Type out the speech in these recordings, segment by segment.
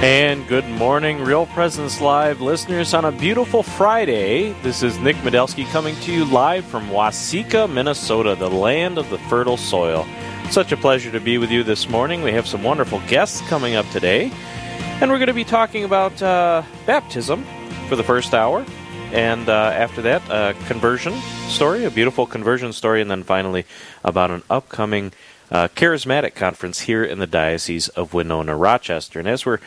And good morning, Real Presence Live listeners on a beautiful Friday. This is Nick Medelsky coming to you live from Waseca, Minnesota, the land of the fertile soil. Such a pleasure to be with you this morning. We have some wonderful guests coming up today, and we're going to be talking about uh, baptism for the first hour. And uh, after that, a conversion story, a beautiful conversion story, and then finally about an upcoming uh, charismatic conference here in the Diocese of Winona Rochester. And as we're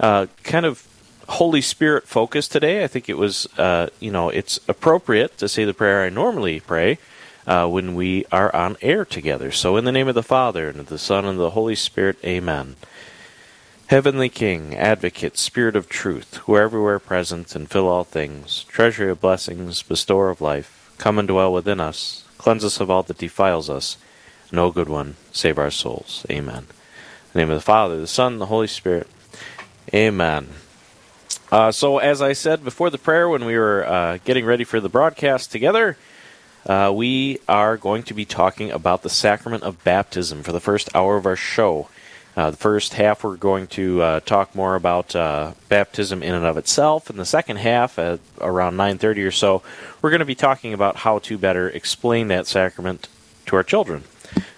uh, kind of Holy Spirit focused today, I think it was, uh, you know, it's appropriate to say the prayer I normally pray uh, when we are on air together. So, in the name of the Father, and of the Son, and of the Holy Spirit, amen. Heavenly King, Advocate, Spirit of Truth, who are everywhere present and fill all things, treasury of blessings, bestower of life, come and dwell within us, cleanse us of all that defiles us no good one, save our souls. Amen. In the name of the Father, the Son, and the Holy Spirit. Amen. Uh, so, as I said before the prayer, when we were uh, getting ready for the broadcast together, uh, we are going to be talking about the sacrament of baptism for the first hour of our show. Uh, the first half, we're going to uh, talk more about uh, baptism in and of itself. In the second half, at around 9:30 or so, we're going to be talking about how to better explain that sacrament to our children.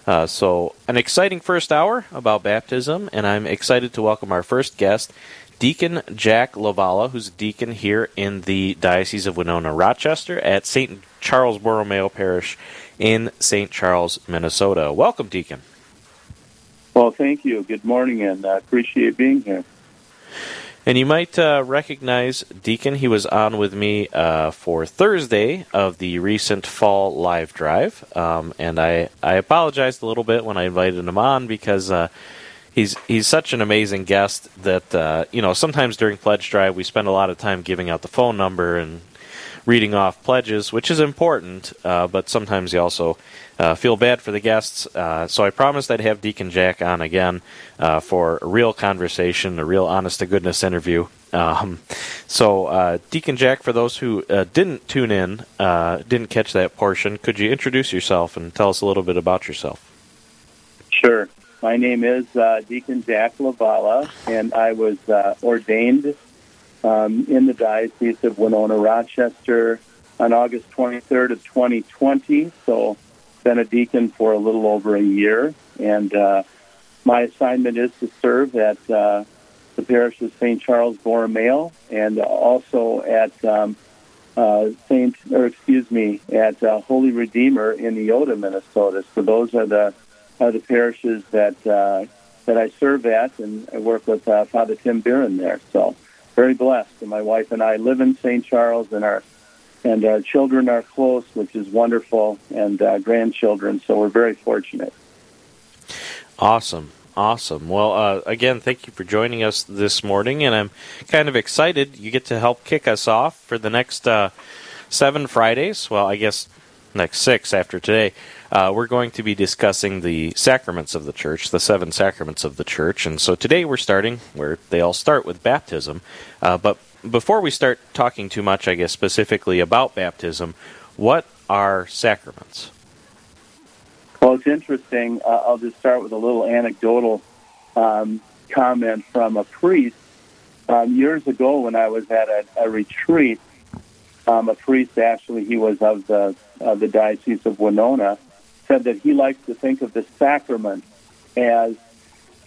Uh, so, an exciting first hour about baptism, and I'm excited to welcome our first guest, Deacon Jack Lavala, who's a deacon here in the Diocese of Winona Rochester at St. Charles Borromeo Parish in St. Charles, Minnesota. Welcome, Deacon. Well, thank you. Good morning, and I appreciate being here. And you might uh, recognize Deacon. He was on with me uh, for Thursday of the recent fall live drive. Um, and I, I apologized a little bit when I invited him on because uh, he's he's such an amazing guest that uh, you know sometimes during pledge drive we spend a lot of time giving out the phone number and reading off pledges, which is important, uh, but sometimes you also uh, feel bad for the guests. Uh, so I promised I'd have Deacon Jack on again uh, for a real conversation, a real honest to goodness interview. Um, so, uh, Deacon Jack, for those who uh, didn't tune in, didn't catch that portion, could you introduce yourself and tell us a little bit about yourself? Sure. My name is Deacon Jack Lavala, and I was ordained um, in the Diocese of Winona Rochester on August 23rd of 2020. So, been a deacon for a little over a year, and uh, my assignment is to serve at uh, the parish of St. Charles Borromeo and also at um, uh, Saint, or excuse me, at uh, Holy Redeemer in Eyota, Minnesota. So those are the are the parishes that uh, that I serve at, and I work with uh, Father Tim Biren there. So very blessed. And my wife and I live in St. Charles, and our and our children are close, which is wonderful, and uh, grandchildren. So we're very fortunate. Awesome. Awesome. Well, uh, again, thank you for joining us this morning, and I'm kind of excited. You get to help kick us off for the next uh, seven Fridays. Well, I guess next six after today. Uh, we're going to be discussing the sacraments of the church, the seven sacraments of the church. And so today we're starting where they all start with baptism. Uh, but before we start talking too much, I guess, specifically about baptism, what are sacraments? Well, it's interesting. Uh, I'll just start with a little anecdotal um, comment from a priest. Um, years ago, when I was at a, a retreat, um, a priest actually, he was of the, of the Diocese of Winona, said that he likes to think of the sacrament as,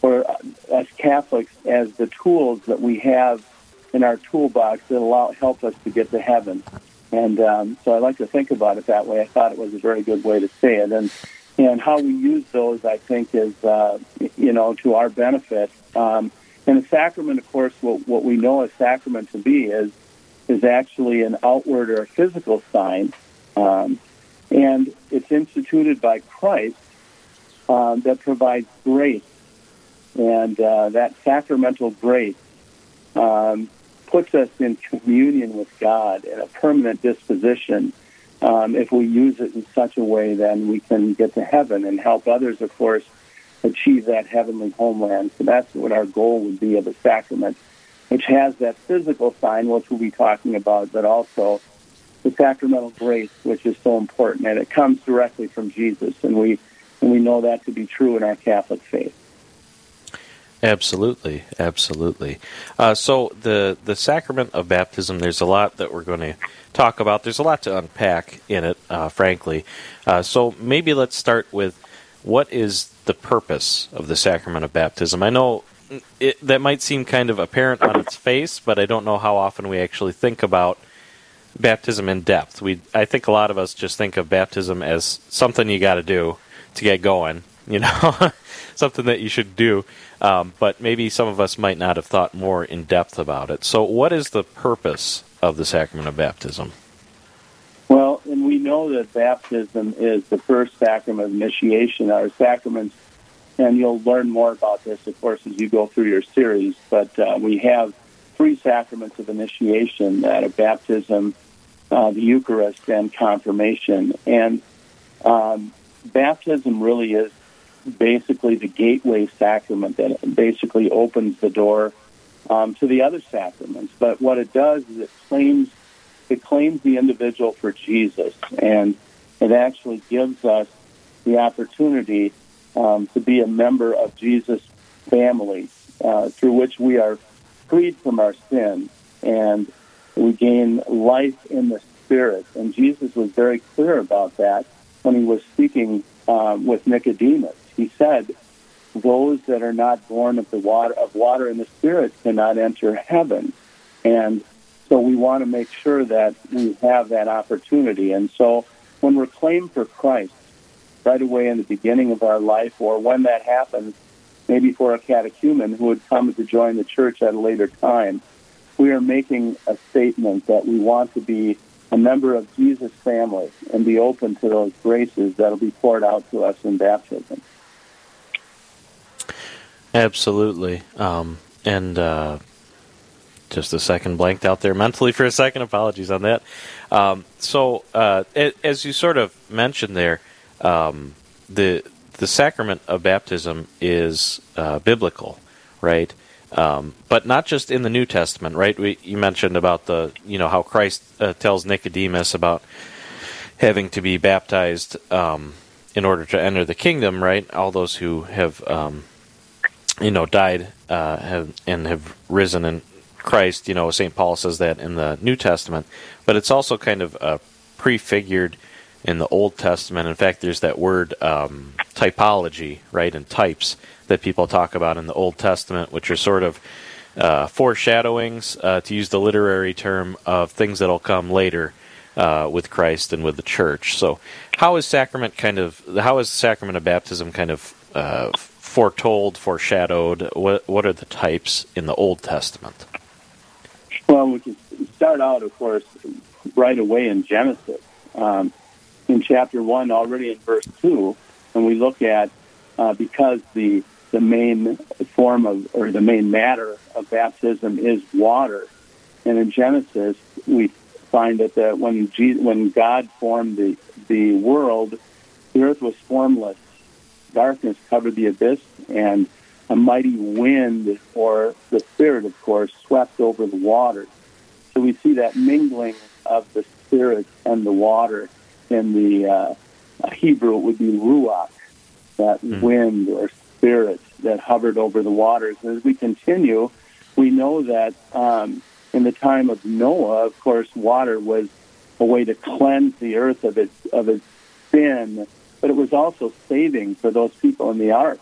for us Catholics, as the tools that we have in our toolbox that allow help us to get to heaven. And um, so I like to think about it that way. I thought it was a very good way to say it, and and how we use those, I think, is uh, you know to our benefit. Um, and a sacrament, of course, what what we know a sacrament to be is is actually an outward or a physical sign, um, and it's instituted by Christ um, that provides grace, and uh, that sacramental grace um, puts us in communion with God in a permanent disposition. Um, if we use it in such a way, then we can get to heaven and help others, of course, achieve that heavenly homeland. So that's what our goal would be of a sacrament, which has that physical sign, which we'll be talking about, but also the sacramental grace, which is so important, and it comes directly from Jesus, and we and we know that to be true in our Catholic faith. Absolutely, absolutely. Uh, so the the sacrament of baptism, there's a lot that we're going to talk about. There's a lot to unpack in it, uh, frankly. Uh, so maybe let's start with what is the purpose of the sacrament of baptism. I know it, that might seem kind of apparent on its face, but I don't know how often we actually think about baptism in depth. We, I think a lot of us just think of baptism as something you got to do to get going, you know, something that you should do. Um, but maybe some of us might not have thought more in depth about it. So, what is the purpose of the sacrament of baptism? Well, and we know that baptism is the first sacrament of initiation. Our sacraments, and you'll learn more about this, of course, as you go through your series. But uh, we have three sacraments of initiation that are baptism, uh, the Eucharist, and confirmation. And um, baptism really is basically the gateway sacrament that basically opens the door um, to the other sacraments. But what it does is it claims it claims the individual for Jesus, and it actually gives us the opportunity um, to be a member of Jesus' family, uh, through which we are freed from our sin and we gain life in the Spirit. And Jesus was very clear about that when he was speaking um, with Nicodemus. He said, "Those that are not born of the water of water and the Spirit cannot enter heaven." And so we want to make sure that we have that opportunity. And so when we're claimed for Christ right away in the beginning of our life, or when that happens, maybe for a catechumen who would come to join the church at a later time, we are making a statement that we want to be a member of Jesus' family and be open to those graces that will be poured out to us in baptism. Absolutely. Um, and uh, just a second blanked out there mentally for a second. Apologies on that. Um, so, uh, as you sort of mentioned there, um, the the sacrament of baptism is uh, biblical, right? Um, but not just in the New Testament, right? We, you mentioned about the, you know, how Christ uh, tells Nicodemus about having to be baptized um, in order to enter the kingdom, right? All those who have, um, you know, died uh, have, and have risen in Christ, you know, St. Paul says that in the New Testament. But it's also kind of uh, prefigured in the Old Testament. In fact, there's that word um, typology, right, and types that people talk about in the Old Testament, which are sort of uh, foreshadowings, uh, to use the literary term, of things that'll come later uh, with Christ and with the church. So, how is sacrament kind of how is sacrament of baptism kind of uh, foretold, foreshadowed? What what are the types in the Old Testament? Well, we can start out, of course, right away in Genesis. Um, in chapter 1, already in verse 2, and we look at uh, because the the main form of or the main matter of baptism is water, and in Genesis we find that the, when Jesus, when God formed the the world, the earth was formless, darkness covered the abyss, and a mighty wind, or the Spirit, of course, swept over the waters. So we see that mingling of the Spirit and the water. In the uh, Hebrew, it would be ruach, that mm. wind or spirit that hovered over the waters. As we continue, we know that um, in the time of Noah, of course, water was a way to cleanse the earth of its of its sin, but it was also saving for those people in the ark,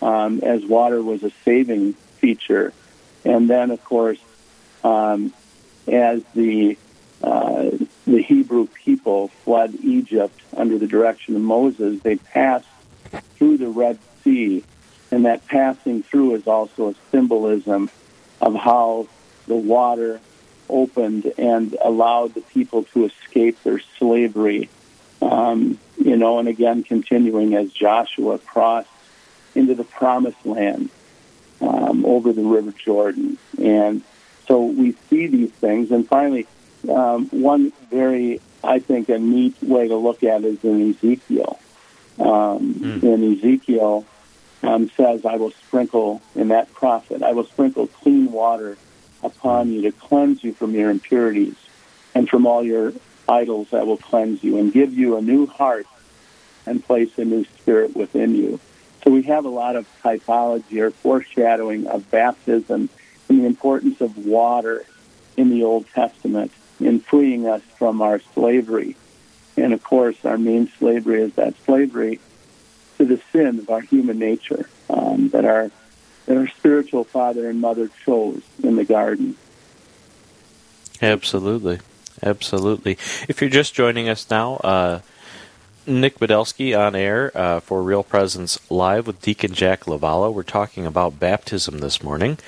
um, as water was a saving feature. And then, of course, um, as the uh, the Hebrew people fled Egypt under the direction of Moses, they passed through the Red Sea, and that passing through is also a symbolism of how the water opened and allowed the people to escape their slavery um, you know, and again continuing as Joshua crossed into the promised land um, over the River Jordan. And so we see these things. And finally, um, one very, I think, a neat way to look at it is in Ezekiel. Um, mm. In Ezekiel, um, says, I will sprinkle, in that prophet, I will sprinkle clean water upon you to cleanse you from your impurities and from all your idols that will cleanse you and give you a new heart and place a new spirit within you. So we have a lot of typology or foreshadowing of baptism and the importance of water in the Old Testament in freeing us from our slavery. And of course, our main slavery is that slavery to the sin of our human nature um, that our that our spiritual father and mother chose in the garden. Absolutely, absolutely. If you're just joining us now, uh, Nick Medelsky on air uh, for Real Presence Live with Deacon Jack Lavala. We're talking about baptism this morning.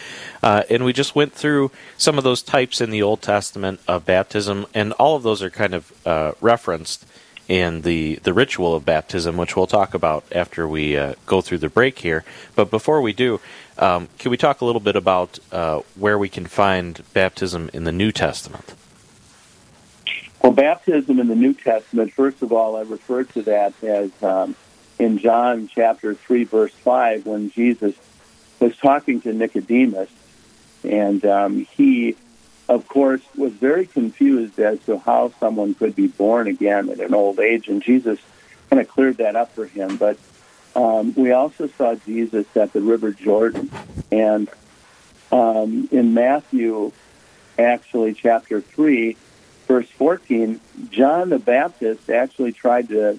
Uh, and we just went through some of those types in the Old Testament of baptism, and all of those are kind of uh, referenced in the, the ritual of baptism, which we'll talk about after we uh, go through the break here. But before we do, um, can we talk a little bit about uh, where we can find baptism in the New Testament? Well, baptism in the New Testament, first of all, I refer to that as um, in John chapter 3, verse 5, when Jesus was talking to Nicodemus, and um, he, of course, was very confused as to how someone could be born again at an old age, and Jesus kind of cleared that up for him. But um, we also saw Jesus at the River Jordan, and um, in Matthew, actually, chapter 3, verse 14, John the Baptist actually tried to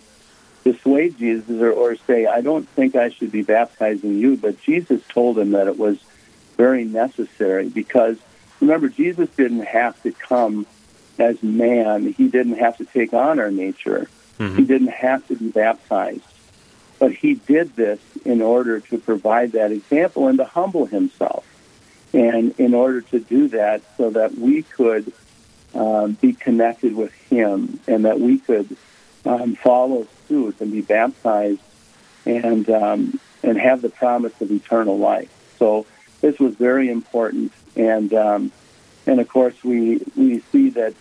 dissuade Jesus or, or say, I don't think I should be baptizing you. But Jesus told him that it was very necessary because remember, Jesus didn't have to come as man, he didn't have to take on our nature, mm-hmm. he didn't have to be baptized. But he did this in order to provide that example and to humble himself. And in order to do that, so that we could um, be connected with Him and that we could um, follow suit and be baptized and um, and have the promise of eternal life. So this was very important, and um, and of course we we see that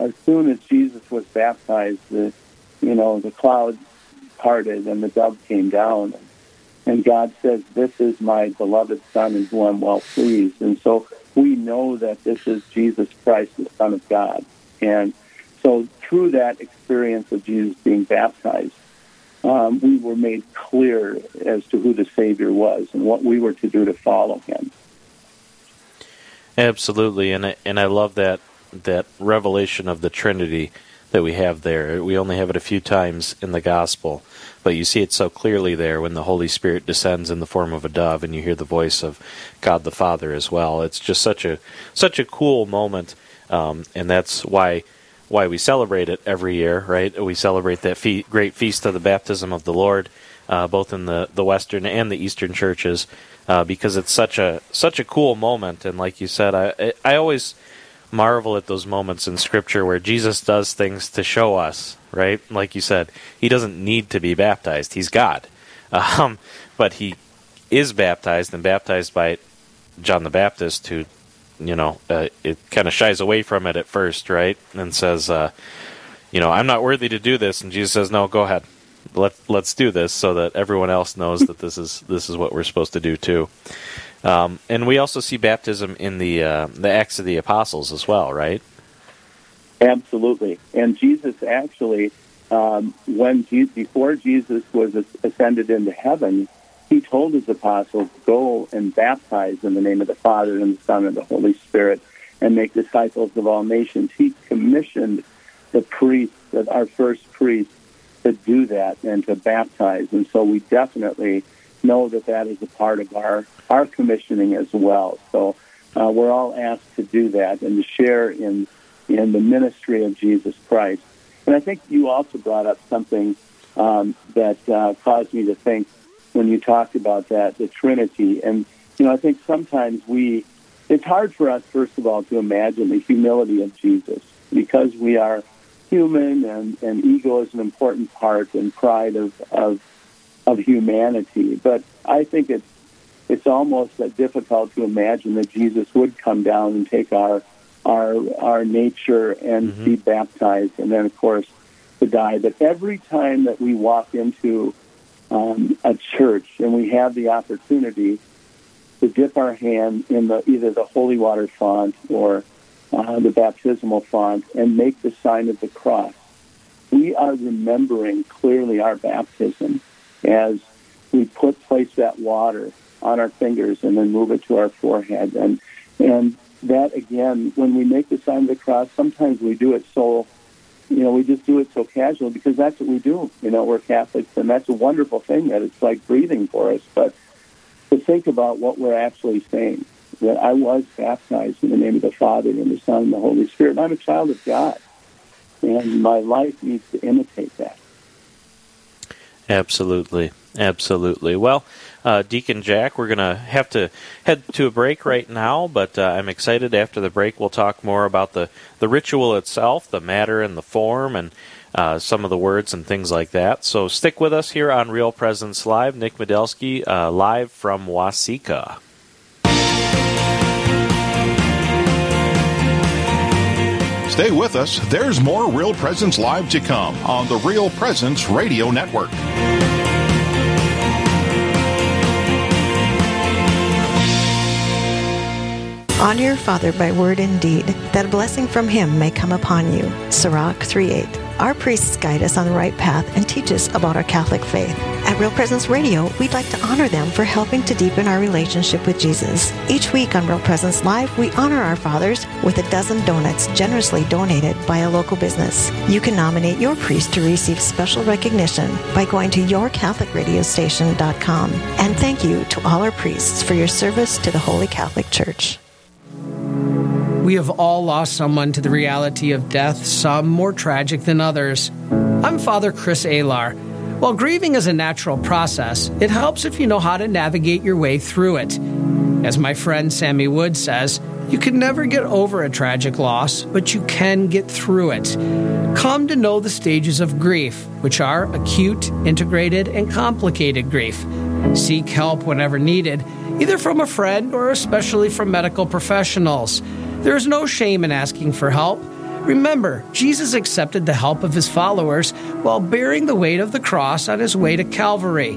as soon as Jesus was baptized, the you know the clouds parted and the dove came down, and God says, "This is my beloved Son, in whom I'm well pleased." And so we know that this is Jesus Christ, the Son of God. And so through that experience of Jesus being baptized, um, we were made clear as to who the Savior was and what we were to do to follow him. Absolutely, and I, and I love that that revelation of the Trinity that we have there. We only have it a few times in the gospel, but you see it so clearly there when the Holy Spirit descends in the form of a dove and you hear the voice of God the Father as well. It's just such a such a cool moment, um, and that's why why we celebrate it every year, right? We celebrate that fe- great feast of the baptism of the Lord, uh, both in the, the Western and the Eastern churches, uh, because it's such a such a cool moment. And like you said, I I always marvel at those moments in Scripture where Jesus does things to show us, right? Like you said, he doesn't need to be baptized; he's God, um, but he is baptized and baptized by John the Baptist, who, you know, uh, it kind of shies away from it at first, right, and says, uh, you know, I'm not worthy to do this, and Jesus says, no, go ahead. Let let's do this so that everyone else knows that this is this is what we're supposed to do too. Um, and we also see baptism in the uh, the Acts of the Apostles as well, right? Absolutely. And Jesus actually, um, when before Jesus was ascended into heaven, he told his apostles, "Go and baptize in the name of the Father and the Son and the Holy Spirit, and make disciples of all nations." He commissioned the priests, our first priests, to do that and to baptize. And so we definitely know that that is a part of our, our commissioning as well. So uh, we're all asked to do that and to share in, in the ministry of Jesus Christ. And I think you also brought up something um, that uh, caused me to think when you talked about that, the Trinity. And, you know, I think sometimes we, it's hard for us, first of all, to imagine the humility of Jesus because we are human, and, and ego is an important part and pride of, of of humanity. But I think it's it's almost difficult to imagine that Jesus would come down and take our our our nature and mm-hmm. be baptized, and then of course to die. But every time that we walk into um, a church and we have the opportunity to dip our hand in the either the holy water font or uh, the baptismal font and make the sign of the cross, we are remembering clearly our baptism as we put place that water on our fingers and then move it to our forehead. And and that again when we make the sign of the cross sometimes we do it so you know we just do it so casual because that's what we do. You know we're catholics and that's a wonderful thing that it's like breathing for us. But to think about what we're actually saying that i was baptized in the name of the father and the son and the holy spirit and i'm a child of god. And my life needs to imitate that Absolutely. Absolutely. Well, uh, Deacon Jack, we're going to have to head to a break right now, but uh, I'm excited. After the break, we'll talk more about the, the ritual itself, the matter and the form, and uh, some of the words and things like that. So stick with us here on Real Presence Live. Nick Medelsky, uh, live from Waseca. Stay with us. There's more Real Presence Live to come on the Real Presence Radio Network. Honor your father by word and deed, that a blessing from him may come upon you. Sirach 3 8. Our priests guide us on the right path and teach us about our Catholic faith. At Real Presence Radio, we'd like to honor them for helping to deepen our relationship with Jesus. Each week on Real Presence Live, we honor our fathers with a dozen donuts generously donated by a local business. You can nominate your priest to receive special recognition by going to yourcatholicradiostation.com. And thank you to all our priests for your service to the Holy Catholic Church. We have all lost someone to the reality of death, some more tragic than others. I'm Father Chris Alar. While grieving is a natural process, it helps if you know how to navigate your way through it. As my friend Sammy Wood says, you can never get over a tragic loss, but you can get through it. Come to know the stages of grief, which are acute, integrated, and complicated grief. Seek help whenever needed, either from a friend or especially from medical professionals. There is no shame in asking for help. Remember, Jesus accepted the help of his followers while bearing the weight of the cross on his way to Calvary.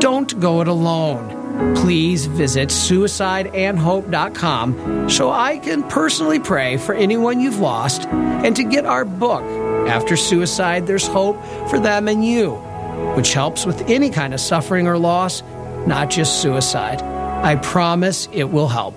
Don't go it alone. Please visit suicideandhope.com so I can personally pray for anyone you've lost and to get our book, After Suicide There's Hope for Them and You, which helps with any kind of suffering or loss, not just suicide. I promise it will help.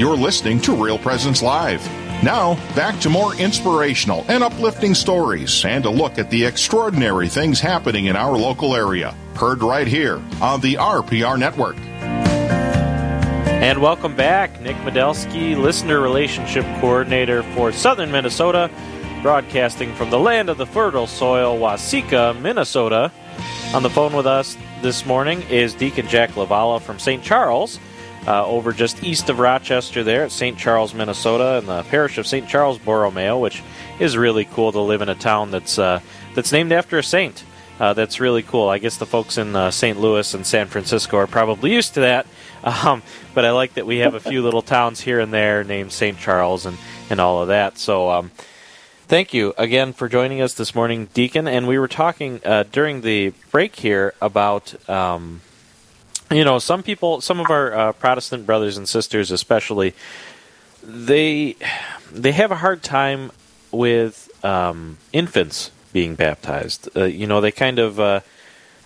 You're listening to Real Presence Live. Now, back to more inspirational and uplifting stories and a look at the extraordinary things happening in our local area. Heard right here on the RPR Network. And welcome back. Nick Medelsky, Listener Relationship Coordinator for Southern Minnesota, broadcasting from the land of the fertile soil, Waseca, Minnesota. On the phone with us this morning is Deacon Jack Lavala from St. Charles uh, over just east of Rochester, there at St. Charles, Minnesota, in the parish of St. Charles Borromeo, which is really cool to live in a town that's uh, that's named after a saint. Uh, that's really cool. I guess the folks in uh, St. Louis and San Francisco are probably used to that, um, but I like that we have a few little towns here and there named St. Charles and, and all of that. So, um, thank you again for joining us this morning, Deacon. And we were talking uh, during the break here about. Um, you know, some people, some of our uh, Protestant brothers and sisters, especially, they they have a hard time with um, infants being baptized. Uh, you know, they kind of uh,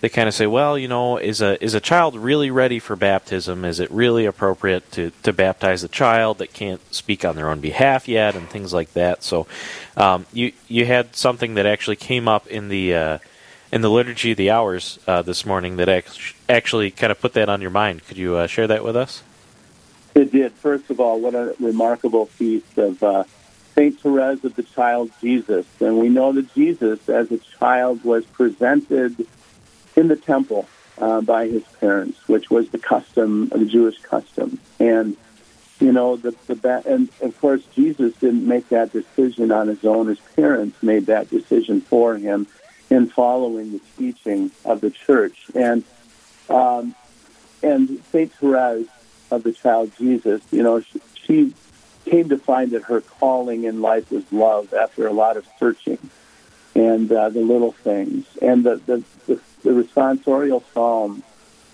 they kind of say, well, you know, is a is a child really ready for baptism? Is it really appropriate to, to baptize a child that can't speak on their own behalf yet, and things like that? So, um, you you had something that actually came up in the uh, in the liturgy of the hours uh, this morning that actually kind of put that on your mind. Could you uh, share that with us? It did. First of all, what a remarkable feast of uh, Saint Therese of the Child Jesus, and we know that Jesus, as a child, was presented in the temple uh, by his parents, which was the custom, the Jewish custom. And you know, the the and of course Jesus didn't make that decision on his own. His parents made that decision for him in following the teaching of the church. And um, and Saint Therese of the Child Jesus, you know, she, she came to find that her calling in life was love after a lot of searching and uh, the little things. And the, the, the the responsorial psalm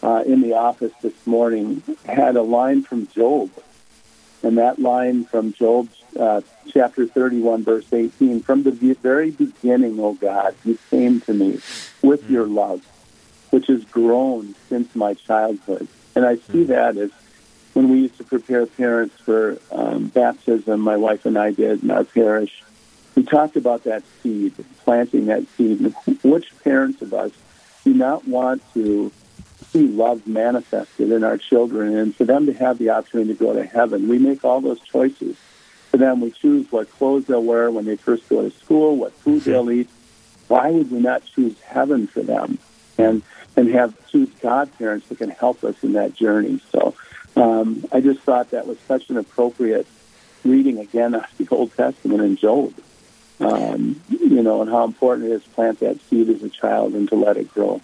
uh, in the office this morning had a line from Job. And that line from Job uh, chapter 31, verse 18 From the very beginning, O God, you came to me with your love, which has grown since my childhood. And I see that as when we used to prepare parents for um, baptism, my wife and I did in our parish. We talked about that seed, planting that seed. Which parents of us do not want to see love manifested in our children and for them to have the opportunity to go to heaven. We make all those choices. For them, we choose what clothes they'll wear when they first go to school, what food they'll eat. Why would we not choose heaven for them and and have choose godparents that can help us in that journey? So um, I just thought that was such an appropriate reading again of the Old Testament in Job um, you know, and how important it is to plant that seed as a child and to let it grow.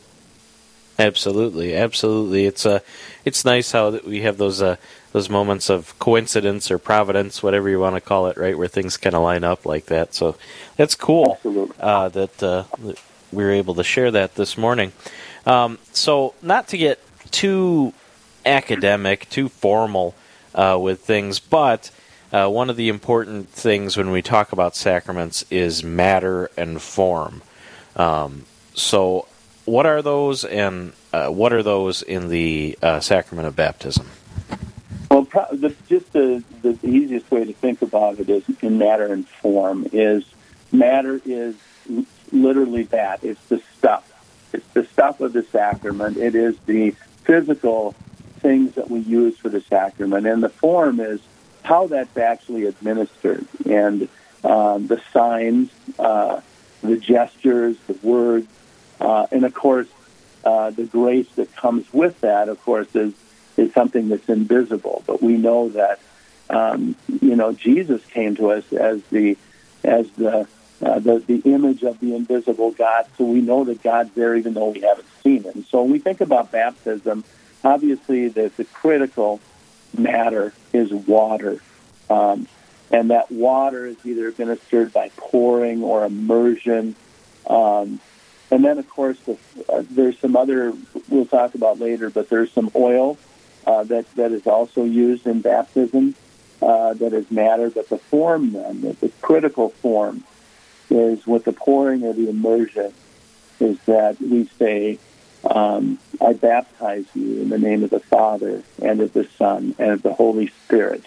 Absolutely, absolutely. It's uh, it's nice how we have those uh, those moments of coincidence or providence, whatever you want to call it, right, where things kind of line up like that. So that's cool uh, that uh, we were able to share that this morning. Um, so not to get too academic, too formal uh, with things, but uh, one of the important things when we talk about sacraments is matter and form. Um, so, what are those, and uh, what are those in the uh, sacrament of baptism? Well, pro- the, just the, the easiest way to think about it is in matter and form. Is matter is literally that. It's the stuff. It's the stuff of the sacrament. It is the physical things that we use for the sacrament, and the form is how that's actually administered and um, the signs, uh, the gestures, the words, uh, and of course, uh, the grace that comes with that, of course, is is something that's invisible. But we know that um, you know Jesus came to us as the as the, uh, the the image of the invisible God. So we know that God's there, even though we haven't seen Him. So when we think about baptism, obviously the, the critical matter is water. Um, and that water is either administered by pouring or immersion. Um, and then, of course, the, uh, there's some other we'll talk about later, but there's some oil uh, that that is also used in baptism uh, that is matter. But the form, then, the, the critical form, is with the pouring or the immersion, is that we say, um, I baptize you in the name of the Father and of the Son and of the Holy Spirit.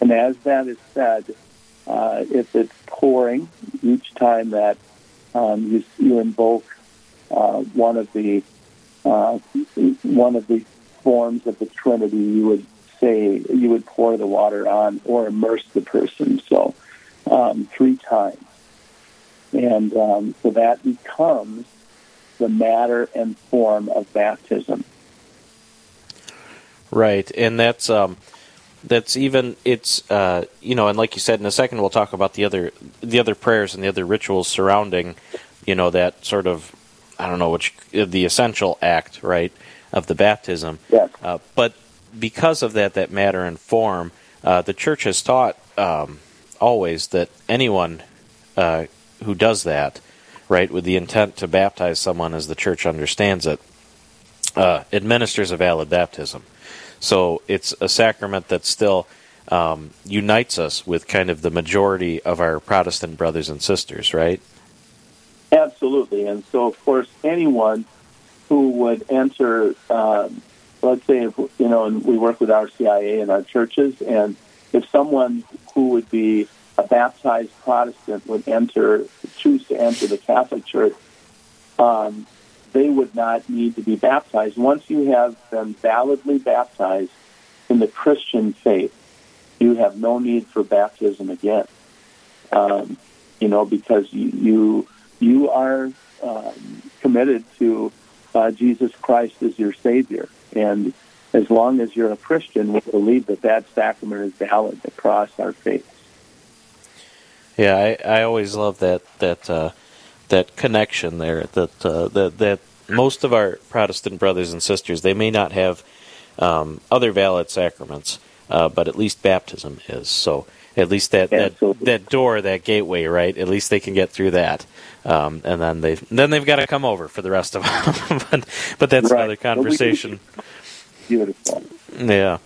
And as that is said, uh, if it's pouring, each time that um, you, you invoke uh, one of the uh, one of the forms of the Trinity, you would say you would pour the water on or immerse the person. So um, three times, and um, so that becomes the matter and form of baptism. Right, and that's um, that's even it's uh, you know, and like you said, in a second we'll talk about the other the other prayers and the other rituals surrounding you know that sort of I don't know which the essential act right of the baptism. Yes. Uh, but because of that, that matter and form, uh, the church has taught um, always that anyone uh, who does that right, with the intent to baptize someone as the church understands it, uh, administers a valid baptism. So it's a sacrament that still um, unites us with kind of the majority of our Protestant brothers and sisters, right? Absolutely. And so, of course, anyone who would enter, um, let's say, if, you know, and we work with RCIA in our churches, and if someone who would be a baptized Protestant would enter, choose to enter the Catholic Church, um, they would not need to be baptized. Once you have been validly baptized in the Christian faith, you have no need for baptism again. Um, you know, because you you, you are um, committed to uh, Jesus Christ as your Savior, and as long as you're a Christian, we believe that that sacrament is valid across our faiths. Yeah, I, I always love that that uh, that connection there. That uh, that that most of our Protestant brothers and sisters they may not have um, other valid sacraments, uh, but at least baptism is. So at least that, that that door, that gateway, right? At least they can get through that, um, and then they then they've got to come over for the rest of them. but, but that's Right. another conversation. Beautiful. Yeah.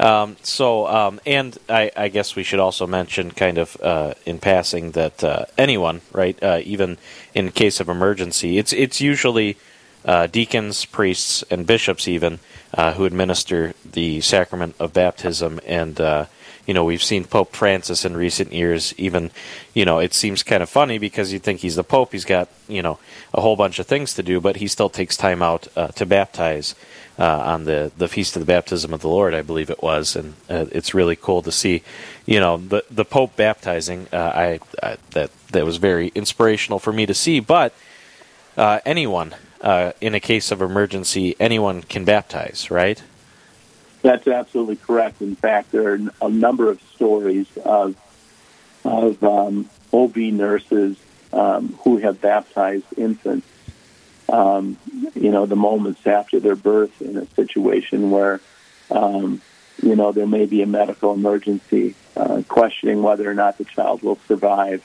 Um, so, um, and I, I guess we should also mention, kind of uh, in passing, that uh, anyone, right, uh, even in case of emergency, it's it's usually uh, deacons, priests, and bishops, even uh, who administer the sacrament of baptism. And uh, you know, we've seen Pope Francis in recent years. Even, you know, it seems kind of funny because you think he's the Pope, he's got you know a whole bunch of things to do, but he still takes time out uh, to baptize uh, on the the feast of the baptism of the Lord, I believe it was, and uh, it's really cool to see, you know, the the Pope baptizing. Uh, I, I that that was very inspirational for me to see. But uh, anyone uh, in a case of emergency, anyone can baptize, right? That's absolutely correct. In fact, there are a number of stories of of um, OB nurses um, who have baptized infants. Um, you know, the moments after their birth in a situation where um, you know there may be a medical emergency, uh, questioning whether or not the child will survive.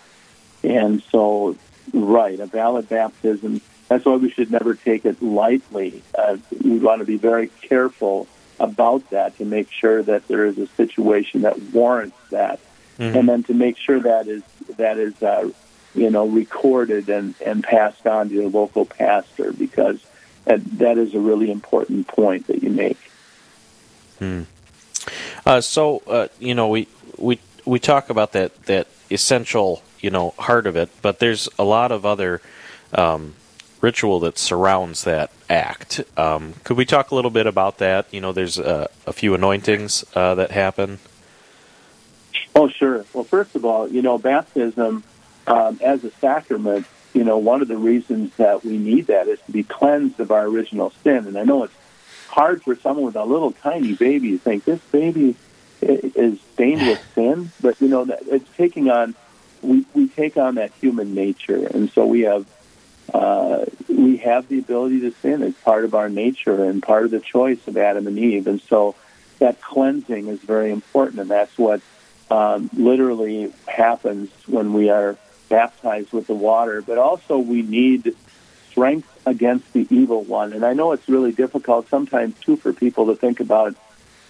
And so, right, a valid baptism. That's why we should never take it lightly. Uh, we want to be very careful about that to make sure that there is a situation that warrants that, and then to make sure that is that is uh, you know recorded and and passed on to your local pastor because that that is a really important point that you make. Hmm. Uh, so uh, you know we we we talk about that that essential you know heart of it, but there's a lot of other um, ritual that surrounds that act. Um, could we talk a little bit about that? You know, there's uh, a few anointings uh, that happen. Oh, sure. Well, first of all, you know, baptism um, as a sacrament, you know, one of the reasons that we need that is to be cleansed of our original sin. And I know it's hard for someone with a little tiny baby to think this baby is stained with sin, but you know, it's taking on we, we take on that human nature, and so we have uh, we have the ability to sin. It's part of our nature and part of the choice of Adam and Eve, and so that cleansing is very important, and that's what um, literally happens when we are baptized with the water. But also, we need strength against the evil one. And I know it's really difficult sometimes too for people to think about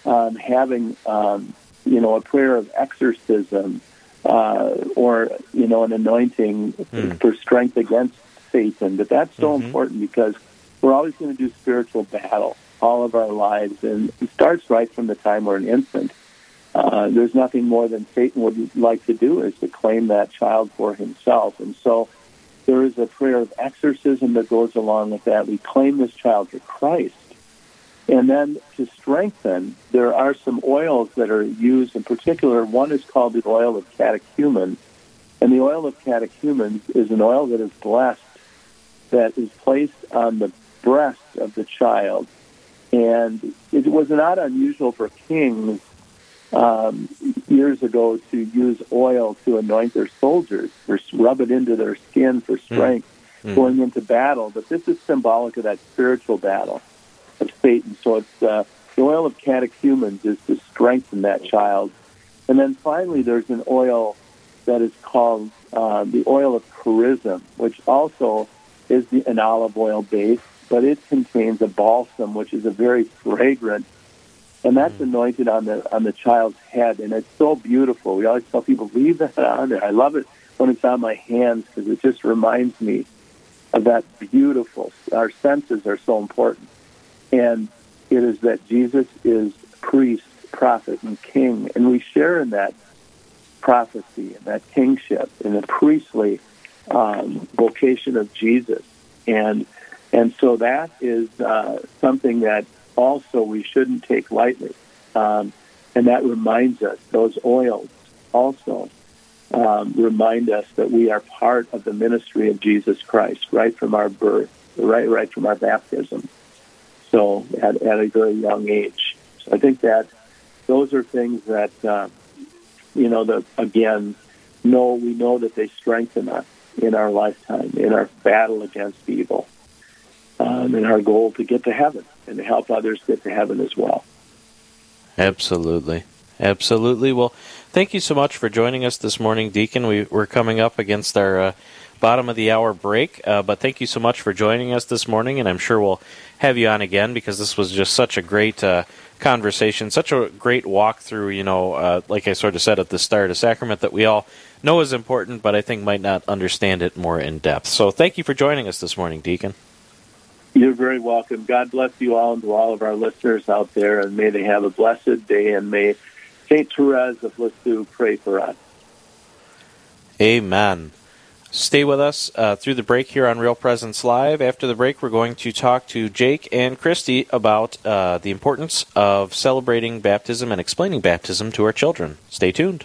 um, having, um, you know, a prayer of exorcism uh, or you know an anointing for strength against Satan. But that's so important because we're always going to do spiritual battle all of our lives, and it starts right from the time we're an infant. Uh, there's nothing more than Satan would like to do is to claim that child for himself, and so there is a prayer of exorcism that goes along with that. We claim this child for Christ. And then to strengthen, there are some oils that are used in particular. One is called the oil of catechumen. And the oil of catechumens is an oil that is blessed, that is placed on the breast of the child. And it was not unusual for kings um, years ago to use oil to anoint their soldiers or rub it into their skin for strength Mm. going into battle. But this is symbolic of that spiritual battle of Satan. So it's uh, the oil of catechumens is to strengthen that child. And then finally, there's an oil that is called uh, the oil of chrism, which also is the, an olive oil base, but it contains a balsam, which is a very fragrant, and that's mm. anointed on the on the child's head, and it's so beautiful. We always tell people leave that on there. I love it when it's on my hands because it just reminds me of that beautiful. Our senses are so important, and it is that Jesus is priest, prophet, and king, and we share in that prophecy and that kingship in the priestly um, vocation of Jesus, and and so that is uh, something that also we shouldn't take lightly, um, and that reminds us those oils also um, remind us that we are part of the ministry of Jesus Christ right from our birth, right right from our baptism. So at, at a very young age. So I think that those are things that uh, you know that again know we know that they strengthen us in our lifetime in our battle against evil um, in our goal to get to heaven and to help others get to heaven as well. Absolutely. Absolutely. Well, thank you so much for joining us this morning, Deacon. We, we're coming up against our uh, bottom of the hour break, uh, but thank you so much for joining us this morning, and I'm sure we'll have you on again because this was just such a great uh, conversation, such a great walkthrough. You know, uh, like I sort of said at the start, a sacrament that we all know is important, but I think might not understand it more in depth. So thank you for joining us this morning, Deacon. You're very welcome. God bless you all and to all of our listeners out there, and may they have a blessed day, and may St. Therese of Lisieux pray for us. Amen. Stay with us uh, through the break here on Real Presence Live. After the break, we're going to talk to Jake and Christy about uh, the importance of celebrating baptism and explaining baptism to our children. Stay tuned.